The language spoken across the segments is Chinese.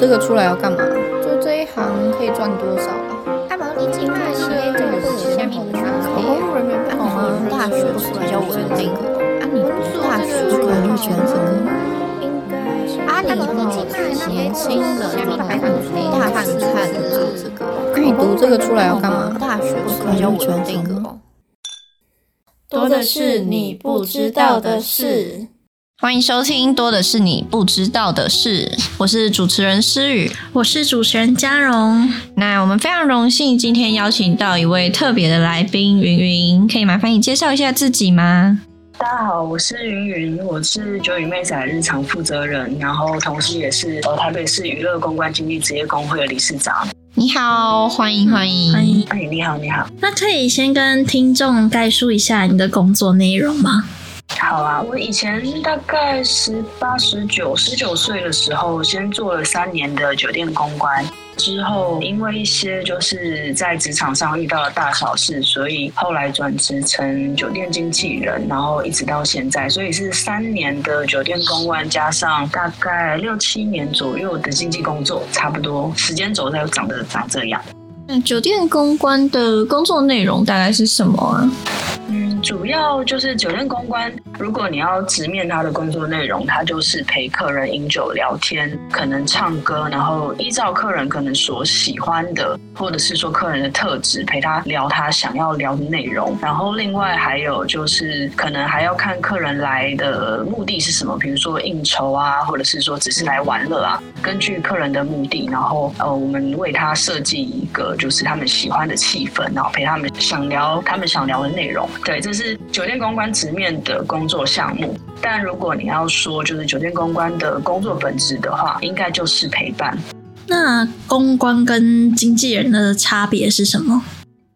这个出来要干嘛？做这一行可以赚多少啊？阿毛，你今麦些这个是下面的商考公务人员不好吗？大学比较稳定。啊，你大学出来就选择。阿里不年轻人大看看的这个。那你读这个出来要干嘛？大学比较稳定。多的是你不知道的事。欢迎收听《多的是你不知道的事》，我是主持人诗雨，我是主持人嘉荣。那我们非常荣幸今天邀请到一位特别的来宾云云，可以麻烦你介绍一下自己吗？大家好，我是云云，我是九宇妹仔日常负责人，然后同时也是呃台北市娱乐公关经济职业工会的理事长。你好，欢迎欢迎欢迎！哎，你好你好。那可以先跟听众概述一下你的工作内容吗？好啊，我以前大概十八、十九、十九岁的时候，先做了三年的酒店公关。之后，因为一些就是在职场上遇到了大小事，所以后来转职成酒店经纪人，然后一直到现在，所以是三年的酒店公关，加上大概六七年左右的经纪工作，差不多时间轴才长得长这样。那酒店公关的工作内容大概是什么啊？嗯，主要就是酒店公关。如果你要直面他的工作内容，他就是陪客人饮酒聊天，可能唱歌，然后依照客人可能所喜欢的，或者是说客人的特质，陪他聊他想要聊的内容。然后另外还有就是可能还要看客人来的目的是什么，比如说应酬啊，或者是说只是来玩乐啊。根据客人的目的，然后呃，我们为他设计一个就是他们喜欢的气氛，然后陪他们想聊他们想聊的内容。对，这是酒店公关直面的工作项目。但如果你要说就是酒店公关的工作本质的话，应该就是陪伴。那公关跟经纪人的差别是什么？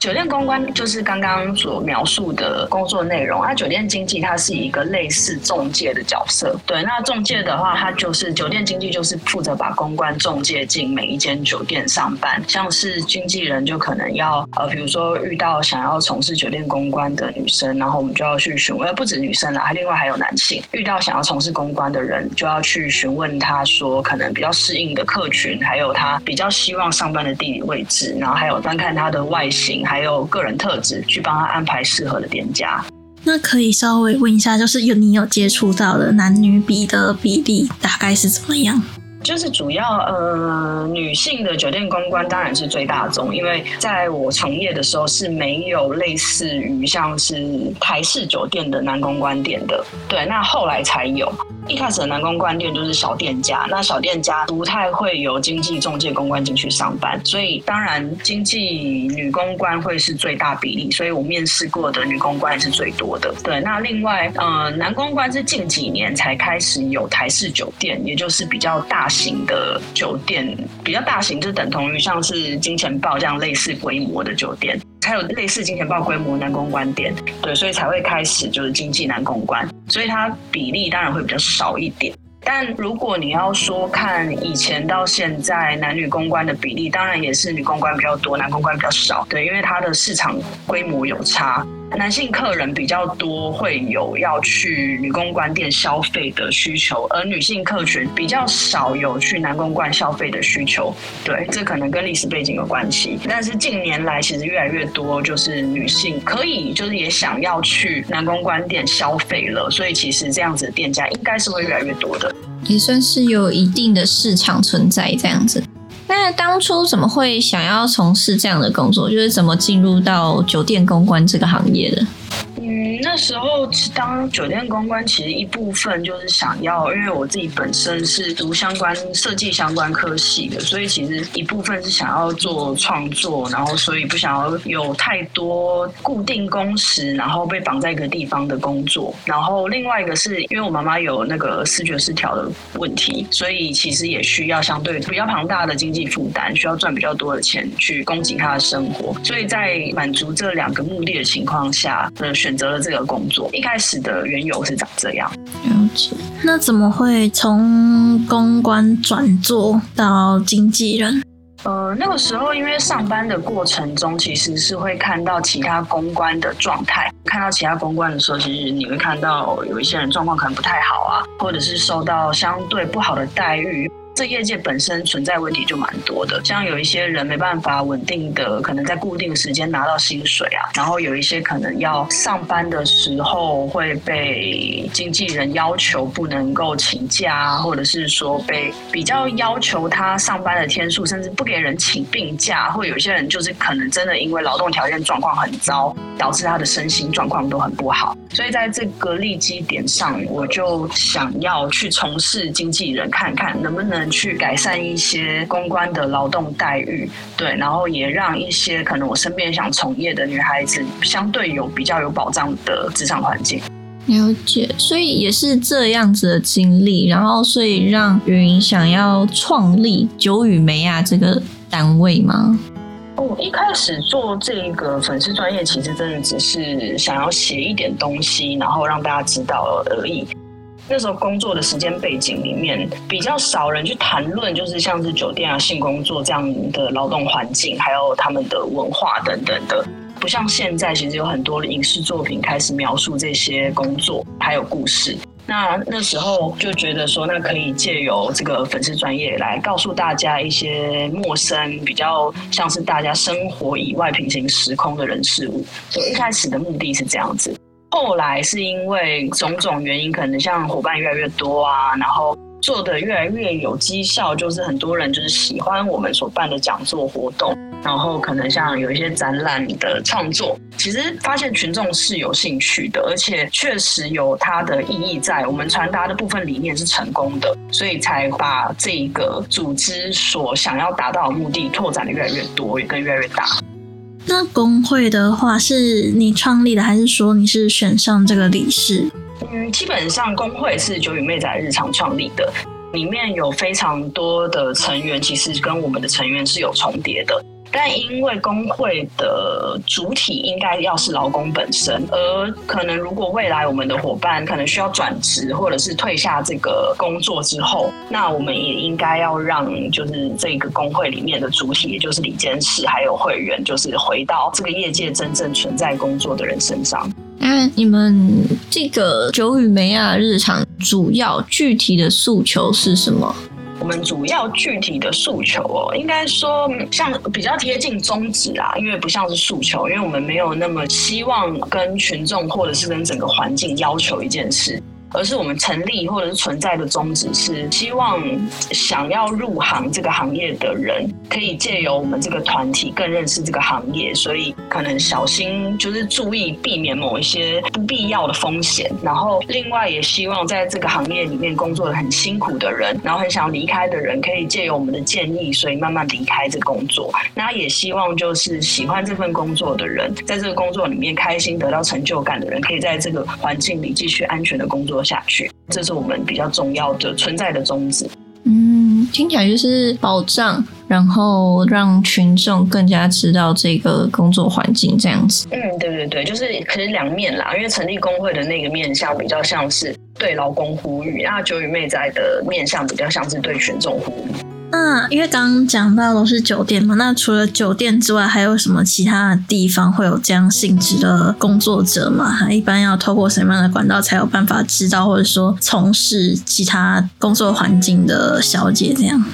酒店公关就是刚刚所描述的工作内容，那酒店经济它是一个类似中介的角色。对，那中介的话，它就是酒店经济，就是负责把公关中介进每一间酒店上班。像是经纪人就可能要呃，比如说遇到想要从事酒店公关的女生，然后我们就要去询问，不止女生啦，还另外还有男性，遇到想要从事公关的人，就要去询问他说可能比较适应的客群，还有他比较希望上班的地理位置，然后还有观看他的外形。还有个人特质，去帮他安排适合的店家。那可以稍微问一下，就是有你有接触到的男女比的比例大概是怎么样？就是主要呃女性的酒店公关当然是最大宗，因为在我从业的时候是没有类似于像是台式酒店的男公关店的，对，那后来才有。一开始的男公关店就是小店家，那小店家不太会有经济中介公关进去上班，所以当然经济女公关会是最大比例，所以我面试过的女公关也是最多的。对，那另外呃男公关是近几年才开始有台式酒店，也就是比较大。型的酒店比较大型，就等同于像是金钱豹这样类似规模的酒店，才有类似金钱豹规模的男公关店，对，所以才会开始就是经济男公关，所以它比例当然会比较少一点。但如果你要说看以前到现在男女公关的比例，当然也是女公关比较多，男公关比较少，对，因为它的市场规模有差。男性客人比较多，会有要去女公关店消费的需求，而女性客群比较少有去男公关消费的需求。对，这可能跟历史背景有关系。但是近年来，其实越来越多就是女性可以，就是也想要去男公关店消费了，所以其实这样子的店家应该是会越来越多的，也算是有一定的市场存在这样子。那当初怎么会想要从事这样的工作？就是怎么进入到酒店公关这个行业的？嗯，那时候当酒店公关，其实一部分就是想要，因为我自己本身是读相关设计相关科系的，所以其实一部分是想要做创作，然后所以不想要有太多固定工时，然后被绑在一个地方的工作。然后另外一个是因为我妈妈有那个视觉失调的问题，所以其实也需要相对比较庞大的经济负担，需要赚比较多的钱去供给她的生活。所以在满足这两个目的的情况下，呃，选。选择了这个工作，一开始的缘由是长这样。了解，那怎么会从公关转做到经纪人？呃，那个时候因为上班的过程中，其实是会看到其他公关的状态。看到其他公关的时候，其实你会看到有一些人状况可能不太好啊，或者是受到相对不好的待遇。这业界本身存在问题就蛮多的，像有一些人没办法稳定的，可能在固定时间拿到薪水啊，然后有一些可能要上班的时候会被经纪人要求不能够请假，或者是说被比较要求他上班的天数，甚至不给人请病假，或有些人就是可能真的因为劳动条件状况很糟，导致他的身心状况都很不好。所以在这个利基点上，我就想要去从事经纪人，看看能不能。去改善一些公关的劳动待遇，对，然后也让一些可能我身边想从业的女孩子，相对有比较有保障的职场环境。了解，所以也是这样子的经历，然后所以让云想要创立九羽梅亚这个单位吗？哦，一开始做这个粉丝专业，其实真的只是想要写一点东西，然后让大家知道而已。那时候工作的时间背景里面比较少人去谈论，就是像是酒店啊、性工作这样的劳动环境，还有他们的文化等等的。不像现在，其实有很多影视作品开始描述这些工作还有故事。那那时候就觉得说，那可以借由这个粉丝专业来告诉大家一些陌生、比较像是大家生活以外平行时空的人事物。所以一开始的目的是这样子。后来是因为种种原因，可能像伙伴越来越多啊，然后做的越来越有绩效，就是很多人就是喜欢我们所办的讲座活动，然后可能像有一些展览的创作，其实发现群众是有兴趣的，而且确实有它的意义在，我们传达的部分理念是成功的，所以才把这个组织所想要达到的目的拓展的越来越多，也跟越来越大。那工会的话是你创立的，还是说你是选上这个理事？嗯，基本上工会是九羽妹仔日常创立的，里面有非常多的成员，其实跟我们的成员是有重叠的。但因为工会的主体应该要是劳工本身，而可能如果未来我们的伙伴可能需要转职或者是退下这个工作之后，那我们也应该要让就是这个工会里面的主体，也就是里监事还有会员，就是回到这个业界真正存在工作的人身上。那你们这个九羽梅亚日常主要具体的诉求是什么？我们主要具体的诉求哦，应该说像比较贴近宗旨啊，因为不像是诉求，因为我们没有那么希望跟群众或者是跟整个环境要求一件事。而是我们成立或者是存在的宗旨是希望想要入行这个行业的人可以借由我们这个团体更认识这个行业，所以可能小心就是注意避免某一些不必要的风险。然后另外也希望在这个行业里面工作的很辛苦的人，然后很想离开的人，可以借由我们的建议，所以慢慢离开这工作。那也希望就是喜欢这份工作的人，在这个工作里面开心得到成就感的人，可以在这个环境里继续安全的工作。下去，这是我们比较重要的存在的宗旨。嗯，听起来就是保障，然后让群众更加知道这个工作环境这样子。嗯，对对对，就是可是两面啦，因为成立工会的那个面向比较像是对劳工呼吁，那九羽妹仔的面向比较像是对群众呼吁。那因为刚刚讲到都是酒店嘛，那除了酒店之外，还有什么其他的地方会有这样性质的工作者吗？一般要透过什么样的管道才有办法知道，或者说从事其他工作环境的小姐这样？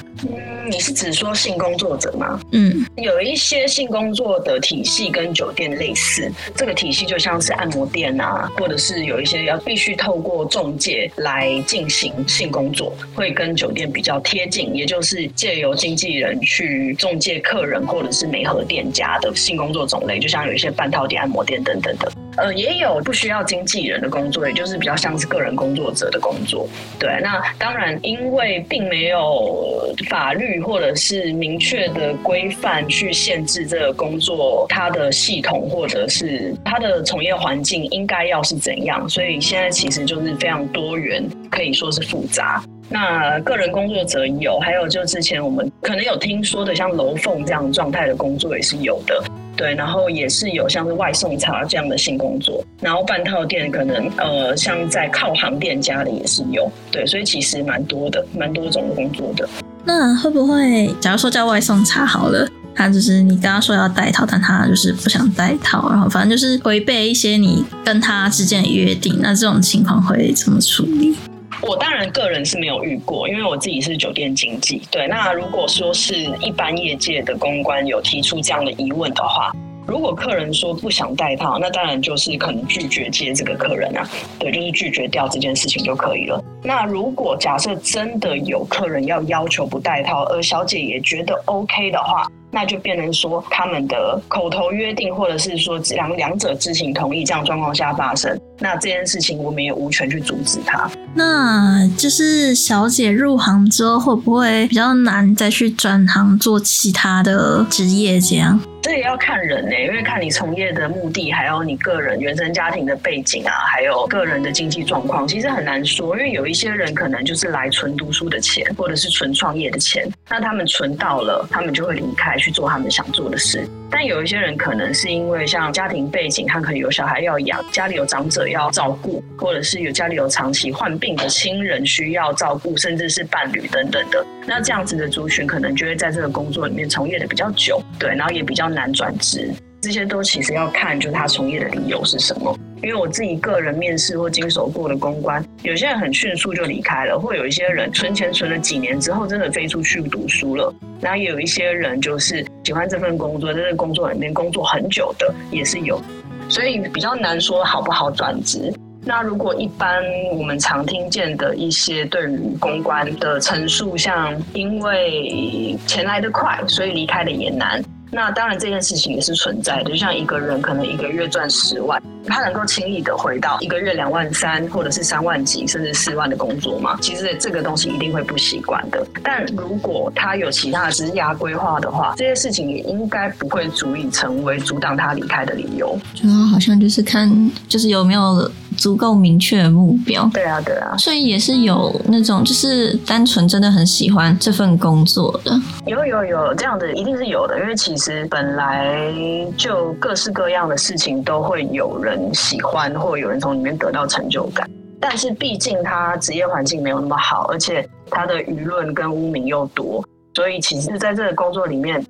你是指说性工作者吗？嗯，有一些性工作的体系跟酒店类似，这个体系就像是按摩店啊，或者是有一些要必须透过中介来进行性工作，会跟酒店比较贴近，也就是借由经纪人去中介客人或者是美合店家的性工作种类，就像有一些半套店、按摩店等等的。呃，也有不需要经纪人的工作，也就是比较像是个人工作者的工作。对，那当然，因为并没有法律或者是明确的规范去限制这个工作它的系统或者是它的从业环境应该要是怎样，所以现在其实就是非常多元，可以说是复杂。那个人工作者有，还有就之前我们可能有听说的，像楼凤这样状态的工作也是有的。对，然后也是有像是外送茶这样的性工作，然后半套店可能呃，像在靠行店家的也是有，对，所以其实蛮多的，蛮多种工作的。那会不会，假如说叫外送茶好了，他就是你跟他说要带套，但他就是不想带套，然后反正就是违背一些你跟他之间的约定，那这种情况会怎么处理？我当然个人是没有遇过，因为我自己是酒店经济。对，那如果说是一般业界的公关有提出这样的疑问的话。如果客人说不想带套，那当然就是可能拒绝接这个客人啊，对，就是拒绝掉这件事情就可以了。那如果假设真的有客人要要求不带套，而小姐也觉得 OK 的话，那就变成说他们的口头约定，或者是说两两者知情同意这样状况下发生，那这件事情我们也无权去阻止他。那就是小姐入行之后会不会比较难再去转行做其他的职业这样？这也要看人呢，因为看你从业的目的，还有你个人原生家庭的背景啊，还有个人的经济状况，其实很难说。因为有一些人可能就是来存读书的钱，或者是存创业的钱，那他们存到了，他们就会离开去做他们想做的事。但有一些人可能是因为像家庭背景，他可能有小孩要养，家里有长者要照顾，或者是有家里有长期患病的亲人需要照顾，甚至是伴侣等等的。那这样子的族群可能就会在这个工作里面从业的比较久，对，然后也比较。难转职，这些都其实要看，就是他从业的理由是什么。因为我自己个人面试或经手过的公关，有些人很迅速就离开了，或有一些人存钱存了几年之后，真的飞出去读书了。然后也有一些人就是喜欢这份工作，在这工作里面工作很久的也是有，所以比较难说好不好转职。那如果一般我们常听见的一些对于公关的陈述，像因为钱来得快，所以离开的也难。那当然，这件事情也是存在的。就像一个人可能一个月赚十万，他能够轻易的回到一个月两万三，或者是三万几，甚至四万的工作吗？其实这个东西一定会不习惯的。但如果他有其他的职业规划的话，这些事情也应该不会足以成为阻挡他离开的理由。主要好像就是看，就是有没有。足够明确的目标，对啊，对啊，所以也是有那种就是单纯真的很喜欢这份工作的，有有有这样的一定是有的，因为其实本来就各式各样的事情都会有人喜欢，或有人从里面得到成就感，但是毕竟他职业环境没有那么好，而且他的舆论跟污名又多，所以其实在这个工作里面。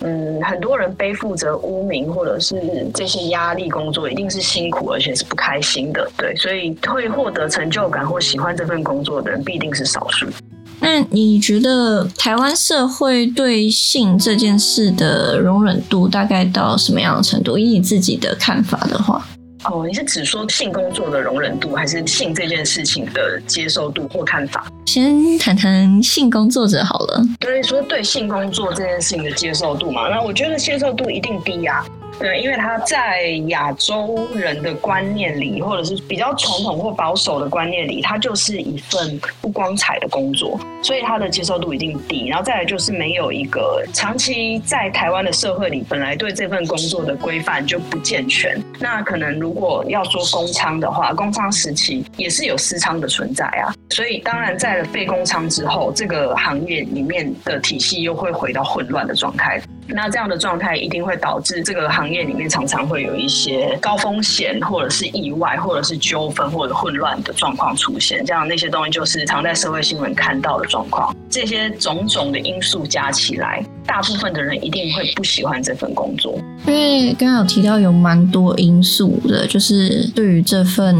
嗯，很多人背负着污名或者是这些压力，工作一定是辛苦，而且是不开心的。对，所以会获得成就感或喜欢这份工作的人，必定是少数。那你觉得台湾社会对性这件事的容忍度大概到什么样的程度？以你自己的看法的话。哦，你是只说性工作的容忍度，还是性这件事情的接受度或看法？先谈谈性工作者好了。对，说对性工作这件事情的接受度嘛，那我觉得接受度一定低呀。对，因为他在亚洲人的观念里，或者是比较传统或保守的观念里，它就是一份不光彩的工作，所以他的接受度一定低。然后再来就是没有一个长期在台湾的社会里，本来对这份工作的规范就不健全。那可能如果要说公娼的话，公娼时期也是有私娼的存在啊。所以当然在了被公娼之后，这个行业里面的体系又会回到混乱的状态。那这样的状态一定会导致这个行行业里面常常会有一些高风险，或者是意外，或者是纠纷或者混乱的状况出现。这样那些东西就是常在社会新闻看到的状况。这些种种的因素加起来，大部分的人一定会不喜欢这份工作。因为刚刚有提到有蛮多因素的，就是对于这份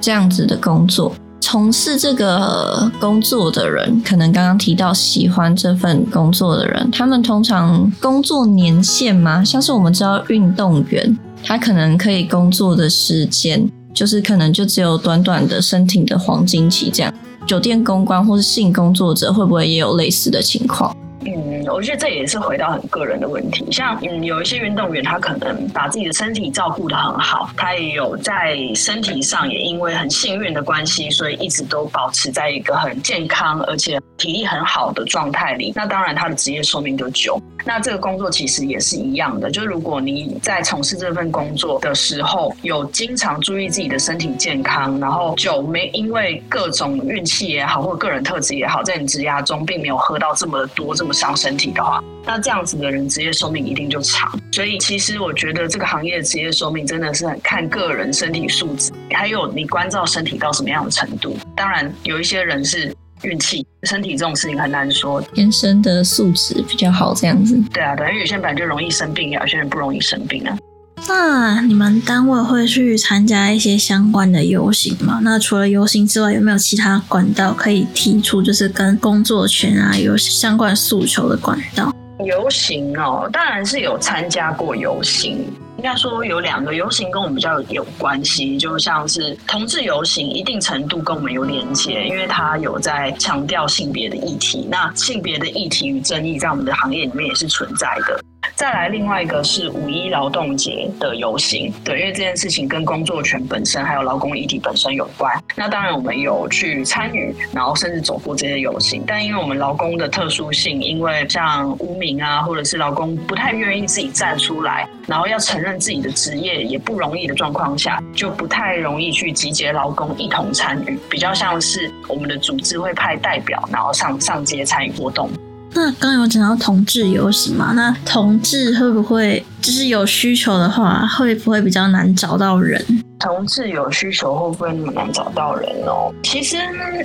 这样子的工作。从事这个工作的人，可能刚刚提到喜欢这份工作的人，他们通常工作年限吗？像是我们知道运动员，他可能可以工作的时间，就是可能就只有短短的身体的黄金期这样。酒店公关或是性工作者，会不会也有类似的情况？嗯，我觉得这也是回到很个人的问题。像嗯，有一些运动员，他可能把自己的身体照顾的很好，他也有在身体上也因为很幸运的关系，所以一直都保持在一个很健康而且体力很好的状态里。那当然，他的职业寿命就久。那这个工作其实也是一样的，就是如果你在从事这份工作的时候，有经常注意自己的身体健康，然后就没因为各种运气也好，或个人特质也好，在你职涯中并没有喝到这么多这么伤身体的话，那这样子的人职业寿命一定就长。所以其实我觉得这个行业的职业寿命真的是很看个人身体素质，还有你关照身体到什么样的程度。当然有一些人是运气，身体这种事情很难说，天生的素质比较好这样子。对啊，对，因为有些人本来就容易生病，有些人不容易生病啊。那你们单位会去参加一些相关的游行吗？那除了游行之外，有没有其他管道可以提出，就是跟工作权啊有相关诉求的管道？游行哦，当然是有参加过游行。应该说有两个游行跟我们比较有关系，就像是同志游行，一定程度跟我们有连接，因为它有在强调性别的议题。那性别的议题与争议，在我们的行业里面也是存在的。再来，另外一个是五一劳动节的游行，对，因为这件事情跟工作权本身还有劳工议题本身有关。那当然我们有去参与，然后甚至走过这些游行，但因为我们劳工的特殊性，因为像污名啊，或者是劳工不太愿意自己站出来，然后要承认自己的职业也不容易的状况下，就不太容易去集结劳工一同参与，比较像是我们的组织会派代表，然后上上街参与活动。那刚有讲到同志游行嘛？那同志会不会就是有需求的话，会不会比较难找到人？同志有需求会不会那么难找到人哦？其实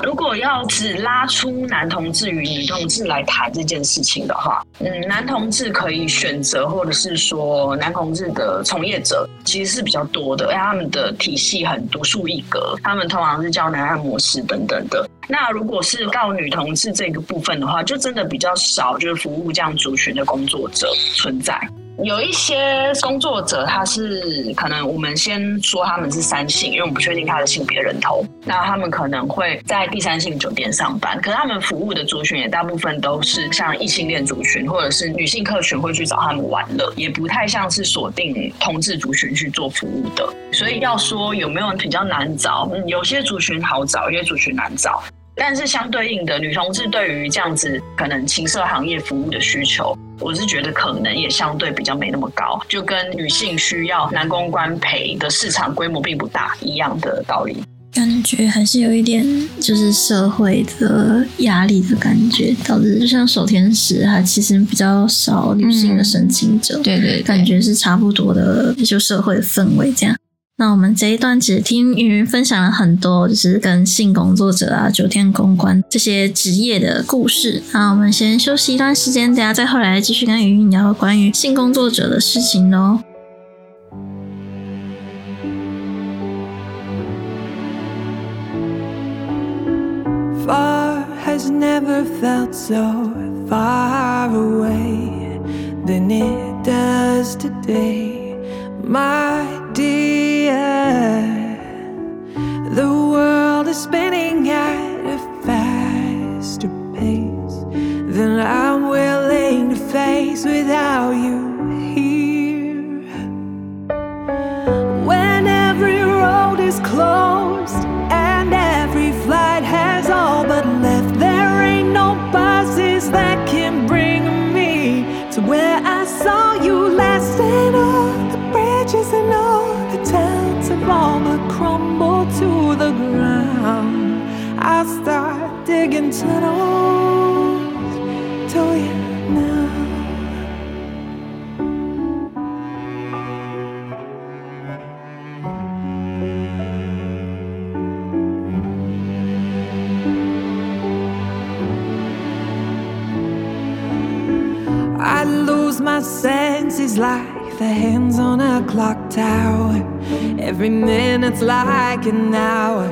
如果要只拉出男同志与女同志来谈这件事情的话，嗯，男同志可以选择，或者是说男同志的从业者其实是比较多的，因为他们的体系很独树一格，他们通常是叫男按摩师等等的。那如果是到女同志这个部分的话，就真的比较少，就是服务这样族群的工作者存在。有一些工作者，他是可能我们先说他们是三性，因为我们不确定他的性别认同。那他们可能会在第三性酒店上班，可是他们服务的族群也大部分都是像异性恋族群或者是女性客群会去找他们玩乐，也不太像是锁定同志族群去做服务的。所以要说有没有人比较难找，嗯，有些族群好找，有些族群难找。但是相对应的，女同志对于这样子可能情色行业服务的需求，我是觉得可能也相对比较没那么高，就跟女性需要男公关陪的市场规模并不大一样的道理。感觉还是有一点就是社会的压力的感觉，导致就像守天使，它其实比较少女性的申请者，对对，感觉是差不多的，就社会的氛围这样。那我们这一段只听云云分享了很多，就是跟性工作者啊、酒店公关这些职业的故事。那我们先休息一段时间，等下再回来继续跟云云聊关于性工作者的事情喽。Far has never felt so far away than it does today, my spend I start digging tunnels to you now. I lose my senses like the hands on a clock tower. Every minute's like an hour,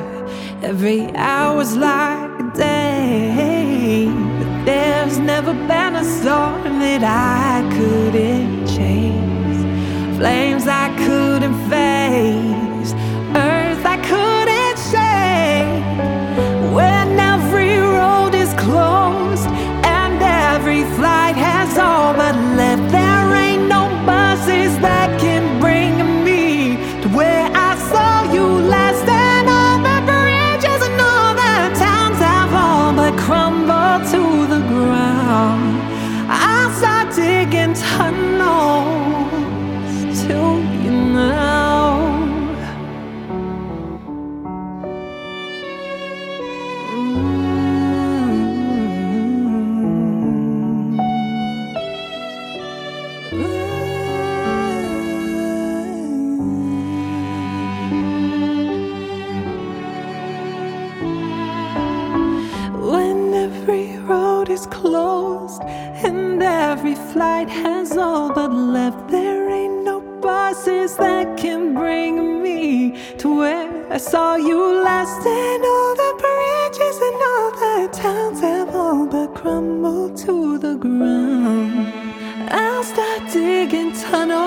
every hour's like a day. But there's never been a storm that I couldn't chase, flames I couldn't face, is closed and every flight has all but left, there ain't no buses that can bring me to where I saw you last. And all the bridges and all the towns have all but crumbled to the ground. I'll start digging tunnels.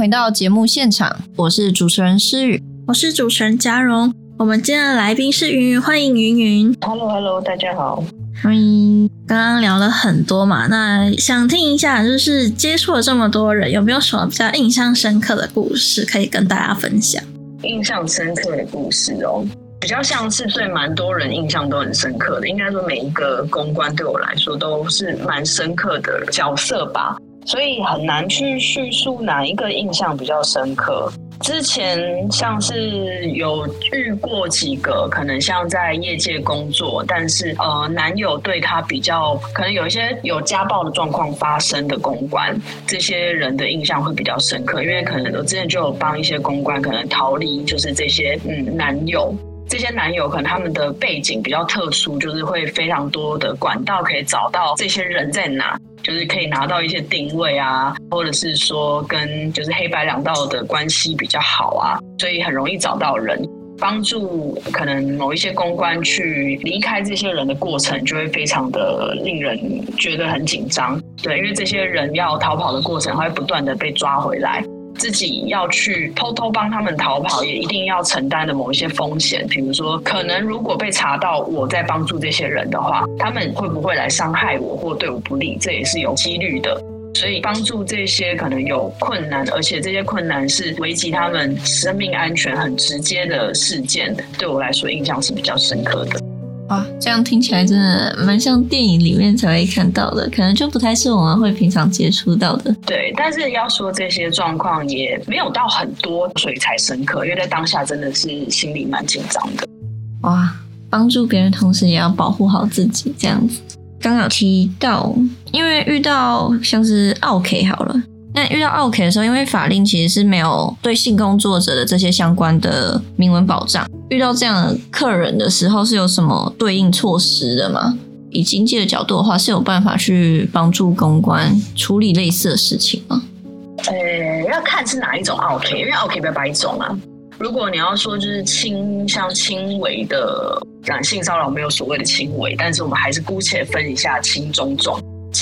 回到节目现场，我是主持人诗雨。我是主持人嘉荣，我们今天的来宾是云云，欢迎云云。Hello Hello，大家好。欢迎。刚刚聊了很多嘛，那想听一下，就是接触了这么多人，有没有什么比较印象深刻的故事可以跟大家分享？印象深刻的故事哦，比较像是对蛮多人印象都很深刻的。应该说每一个公关对我来说都是蛮深刻的角色吧，所以很难去叙述哪一个印象比较深刻。之前像是有遇过几个可能像在业界工作，但是呃男友对他比较可能有一些有家暴的状况发生的公关，这些人的印象会比较深刻，因为可能我之前就有帮一些公关可能逃离就是这些嗯男友。这些男友可能他们的背景比较特殊，就是会非常多的管道可以找到这些人在哪，就是可以拿到一些定位啊，或者是说跟就是黑白两道的关系比较好啊，所以很容易找到人。帮助可能某一些公关去离开这些人的过程，就会非常的令人觉得很紧张。对，因为这些人要逃跑的过程，会不断的被抓回来。自己要去偷偷帮他们逃跑，也一定要承担的某一些风险，比如说，可能如果被查到我在帮助这些人的话，他们会不会来伤害我或对我不利，这也是有几率的。所以帮助这些可能有困难，而且这些困难是危及他们生命安全很直接的事件，对我来说印象是比较深刻的。哇，这样听起来真的蛮像电影里面才会看到的，可能就不太是我们会平常接触到的。对，但是要说这些状况也没有到很多，所以才深刻，因为在当下真的是心里蛮紧张的。哇，帮助别人同时也要保护好自己，这样子。刚有提到，因为遇到像是 OK 好了，那遇到 OK 的时候，因为法令其实是没有对性工作者的这些相关的明文保障。遇到这样的客人的时候，是有什么对应措施的吗？以经济的角度的话，是有办法去帮助公关处理类似的事情吗？呃，要看是哪一种 OK，因为 OK 比较百种啊。如果你要说就是轻像轻微的感性骚扰，没有所谓的轻微，但是我们还是姑且分一下轻中重。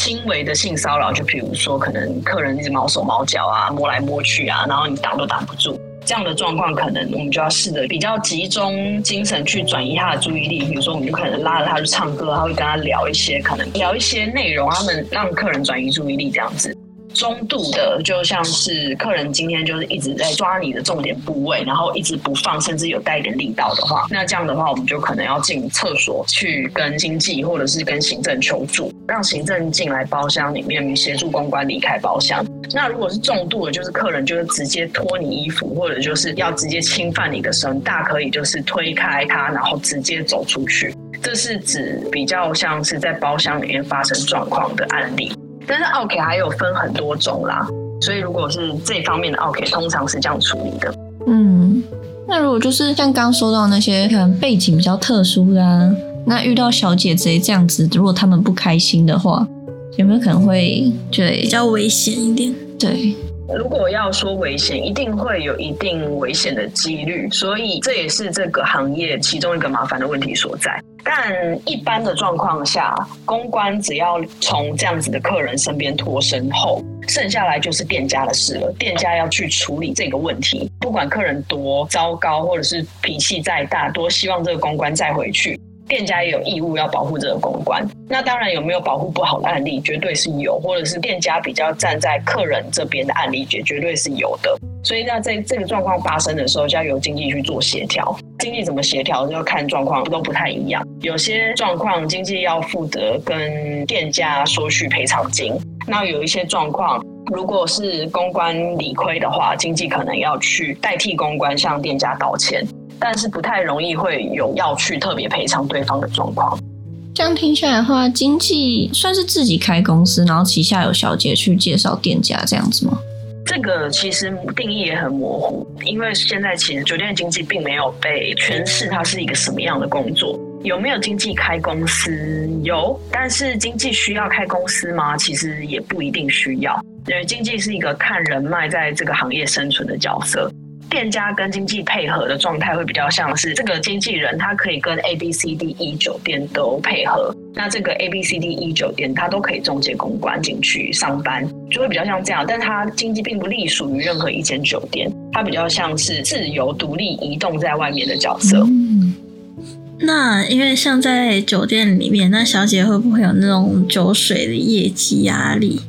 轻微的性骚扰，就比如说可能客人一直毛手毛脚啊，摸来摸去啊，然后你挡都挡不住。这样的状况，可能我们就要试着比较集中精神去转移他的注意力。比如说，我们就可能拉着他去唱歌，他会跟他聊一些可能聊一些内容，他们让客人转移注意力这样子。中度的，就像是客人今天就是一直在抓你的重点部位，然后一直不放，甚至有带一点力道的话，那这样的话，我们就可能要进厕所去跟经济或者是跟行政求助，让行政进来包厢里面协助公关离开包厢。那如果是重度的，就是客人就是直接脱你衣服，或者就是要直接侵犯你的身，大可以就是推开他，然后直接走出去。这是指比较像是在包厢里面发生状况的案例。但是 OK 还有分很多种啦，所以如果是这方面的 OK，通常是这样处理的。嗯，那如果就是像刚说到那些可能背景比较特殊的啊，那遇到小姐贼这样子，如果他们不开心的话，有没有可能会对比较危险一点？对？如果要说危险，一定会有一定危险的几率，所以这也是这个行业其中一个麻烦的问题所在。但一般的状况下，公关只要从这样子的客人身边脱身后，剩下来就是店家的事了。店家要去处理这个问题，不管客人多糟糕，或者是脾气再大，多希望这个公关再回去。店家也有义务要保护这个公关，那当然有没有保护不好的案例，绝对是有，或者是店家比较站在客人这边的案例，绝绝对是有的。所以那在这个状况发生的时候，就要由经济去做协调。经济怎么协调，就要看状况都不太一样。有些状况经济要负责跟店家索取赔偿金，那有一些状况。如果是公关理亏的话，经济可能要去代替公关向店家道歉。但是不太容易会有要去特别赔偿对方的状况。这样听起来的话，经济算是自己开公司，然后旗下有小姐去介绍店家这样子吗？这个其实定义也很模糊，因为现在其实酒店经济并没有被诠释它是一个什么样的工作。有没有经济开公司？有，但是经济需要开公司吗？其实也不一定需要。因为经济是一个看人脉在这个行业生存的角色。店家跟经济配合的状态会比较像是这个经纪人，他可以跟 A、B、C、D、E 酒店都配合。那这个 A、B、C、D、E 酒店，他都可以中介公关进去上班，就会比较像这样。但他经济并不隶属于任何一间酒店，他比较像是自由独立移动在外面的角色。那因为像在酒店里面，那小姐会不会有那种酒水的业绩压力？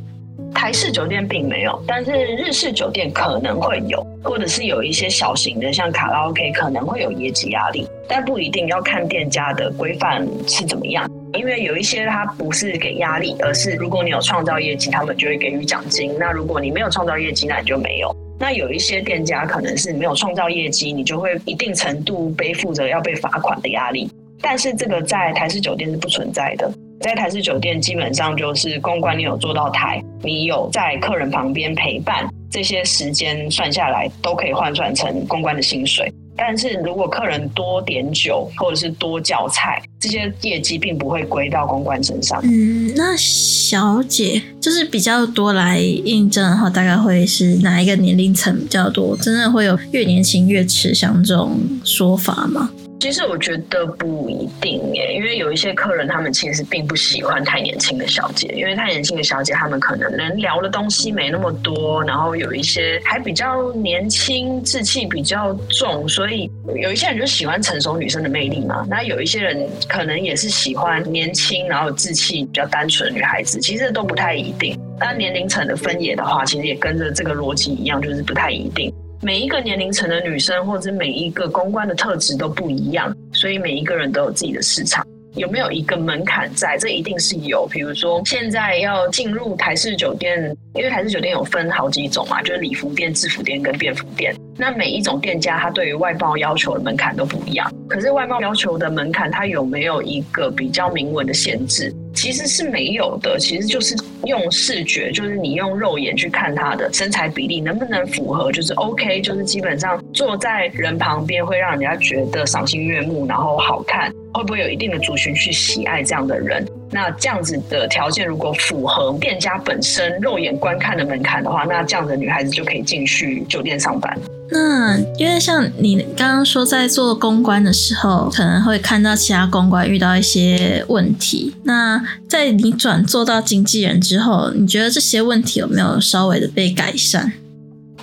台式酒店并没有，但是日式酒店可能会有，或者是有一些小型的，像卡拉 OK 可能会有业绩压力，但不一定要看店家的规范是怎么样。因为有一些它不是给压力，而是如果你有创造业绩，他们就会给予奖金；那如果你没有创造业绩，那你就没有。那有一些店家可能是没有创造业绩，你就会一定程度背负着要被罚款的压力。但是这个在台式酒店是不存在的。在台式酒店，基本上就是公关，你有做到台，你有在客人旁边陪伴，这些时间算下来都可以换算成公关的薪水。但是如果客人多点酒或者是多叫菜，这些业绩并不会归到公关身上。嗯，那小姐就是比较多来应征的话，大概会是哪一个年龄层比较多？真的会有越年轻越吃香这种说法吗？其实我觉得不一定耶，因为有一些客人他们其实并不喜欢太年轻的小姐，因为太年轻的小姐他们可能能聊的东西没那么多，然后有一些还比较年轻，志气比较重，所以有一些人就喜欢成熟女生的魅力嘛。那有一些人可能也是喜欢年轻，然后志气比较单纯的女孩子，其实都不太一定。那年龄层的分野的话，其实也跟着这个逻辑一样，就是不太一定。每一个年龄层的女生，或者每一个公关的特质都不一样，所以每一个人都有自己的市场。有没有一个门槛在？这一定是有。比如说，现在要进入台式酒店，因为台式酒店有分好几种嘛，就是礼服店、制服店跟便服店。那每一种店家，它对于外貌要求的门槛都不一样。可是外貌要求的门槛，它有没有一个比较明文的限制？其实是没有的，其实就是用视觉，就是你用肉眼去看他的身材比例能不能符合，就是 OK，就是基本上坐在人旁边会让人家觉得赏心悦目，然后好看，会不会有一定的族群去喜爱这样的人？那这样子的条件如果符合店家本身肉眼观看的门槛的话，那这样的女孩子就可以进去酒店上班。那因为像你刚刚说，在做公关的时候，可能会看到其他公关遇到一些问题。那在你转做到经纪人之后，你觉得这些问题有没有稍微的被改善？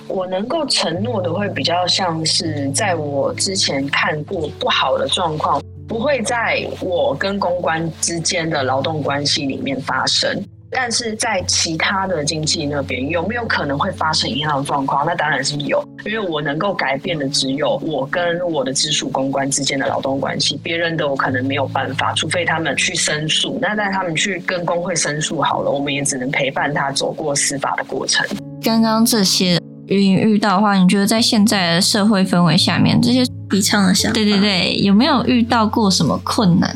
我能够承诺的会比较像是在我之前看过不好的状况，不会在我跟公关之间的劳动关系里面发生。但是在其他的经济那边有没有可能会发生一样的状况？那当然是有，因为我能够改变的只有我跟我的直属公关之间的劳动关系，别人的我可能没有办法，除非他们去申诉。那在他们去跟工会申诉好了，我们也只能陪伴他走过司法的过程。刚刚这些遇遇到的话，你觉得在现在的社会氛围下面，这些提倡的想法，对对对，有没有遇到过什么困难？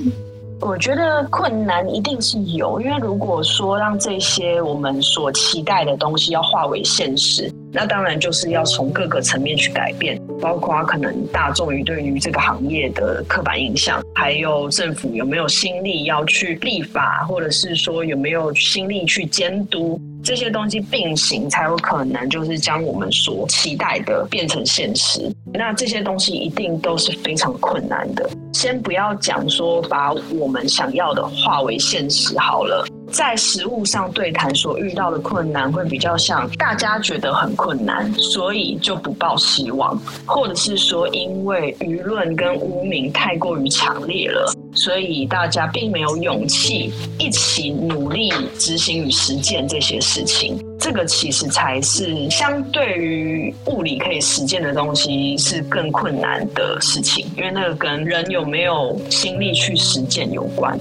我觉得困难一定是有，因为如果说让这些我们所期待的东西要化为现实，那当然就是要从各个层面去改变，包括可能大众于对于这个行业的刻板印象，还有政府有没有心力要去立法，或者是说有没有心力去监督。这些东西并行，才有可能就是将我们所期待的变成现实。那这些东西一定都是非常困难的。先不要讲说把我们想要的化为现实好了。在实物上对谈所遇到的困难，会比较像大家觉得很困难，所以就不抱希望，或者是说因为舆论跟污名太过于强烈了，所以大家并没有勇气一起努力执行与实践这些事情。这个其实才是相对于物理可以实践的东西是更困难的事情，因为那个跟人有没有心力去实践有关。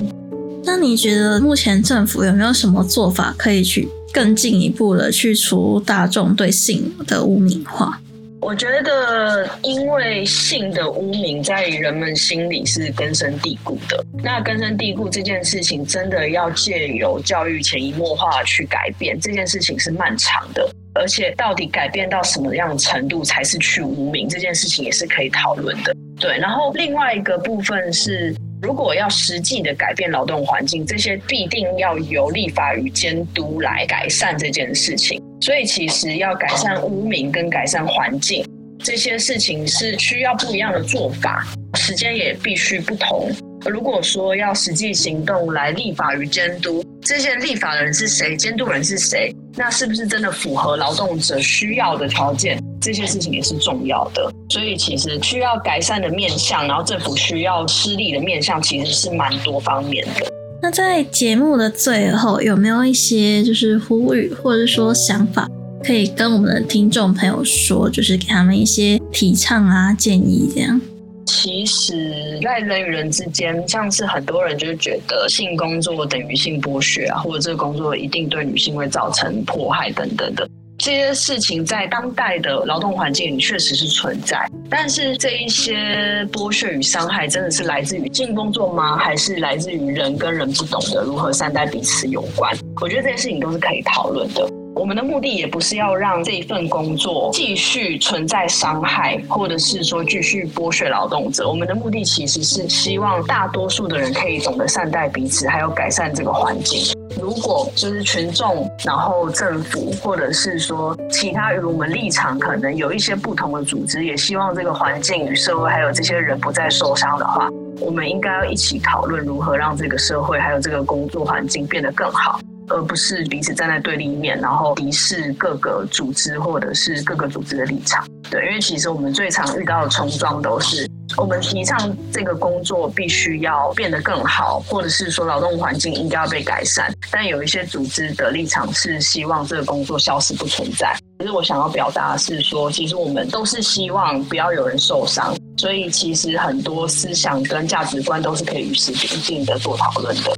那你觉得目前政府有没有什么做法可以去更进一步的去除大众对性的污名化？我觉得，因为性的污名在人们心里是根深蒂固的。那根深蒂固这件事情，真的要借由教育潜移默化去改变，这件事情是漫长的。而且，到底改变到什么样的程度才是去污名，这件事情也是可以讨论的。对，然后另外一个部分是，如果要实际的改变劳动环境，这些必定要由立法与监督来改善这件事情。所以，其实要改善污名跟改善环境这些事情是需要不一样的做法，时间也必须不同。如果说要实际行动来立法与监督，这些立法人是谁，监督人是谁，那是不是真的符合劳动者需要的条件？这些事情也是重要的。所以，其实需要改善的面向，然后政府需要施力的面向，其实是蛮多方面的。那在节目的最后，有没有一些就是呼吁，或者说想法，可以跟我们的听众朋友说，就是给他们一些提倡啊、建议这样？其实，在人与人之间，像是很多人就是觉得性工作等于性剥削啊，或者这个工作一定对女性会造成迫害等等的。这些事情在当代的劳动环境里确实是存在，但是这一些剥削与伤害真的是来自于性工作吗？还是来自于人跟人不懂得如何善待彼此有关？我觉得这些事情都是可以讨论的。我们的目的也不是要让这一份工作继续存在伤害，或者是说继续剥削劳动者。我们的目的其实是希望大多数的人可以懂得善待彼此，还有改善这个环境。如果就是群众，然后政府，或者是说其他与我们立场可能有一些不同的组织，也希望这个环境与社会还有这些人不再受伤的话，我们应该要一起讨论如何让这个社会还有这个工作环境变得更好。而不是彼此站在对立面，然后敌视各个组织或者是各个组织的立场。对，因为其实我们最常遇到的冲撞都是我们提倡这个工作必须要变得更好，或者是说劳动环境应该要被改善。但有一些组织的立场是希望这个工作消失不存在。其实我想要表达的是说，其实我们都是希望不要有人受伤，所以其实很多思想跟价值观都是可以与时并进的做讨论的。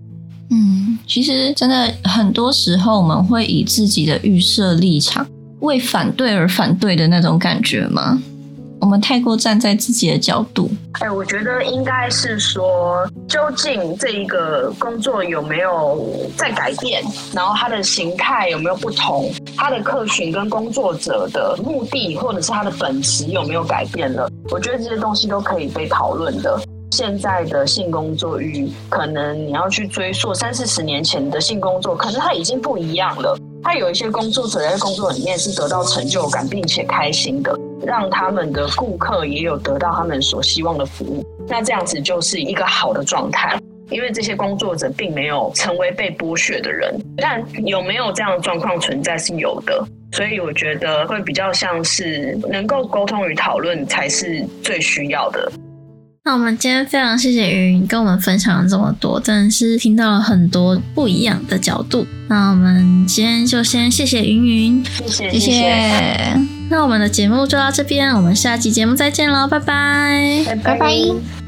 嗯其实，真的很多时候，我们会以自己的预设立场为反对而反对的那种感觉吗？我们太过站在自己的角度。哎，我觉得应该是说，究竟这一个工作有没有在改变，然后它的形态有没有不同，它的客群跟工作者的目的或者是它的本质有没有改变了？我觉得这些东西都可以被讨论的。现在的性工作与可能你要去追溯三四十年前的性工作，可能它已经不一样了。它有一些工作者在工作里面是得到成就感并且开心的，让他们的顾客也有得到他们所希望的服务。那这样子就是一个好的状态，因为这些工作者并没有成为被剥削的人。但有没有这样的状况存在是有的，所以我觉得会比较像是能够沟通与讨论才是最需要的。那我们今天非常谢谢云云跟我们分享了这么多，真的是听到了很多不一样的角度。那我们今天就先谢谢云云，谢谢谢谢。那我们的节目就到这边，我们下期节目再见喽，拜拜，拜拜。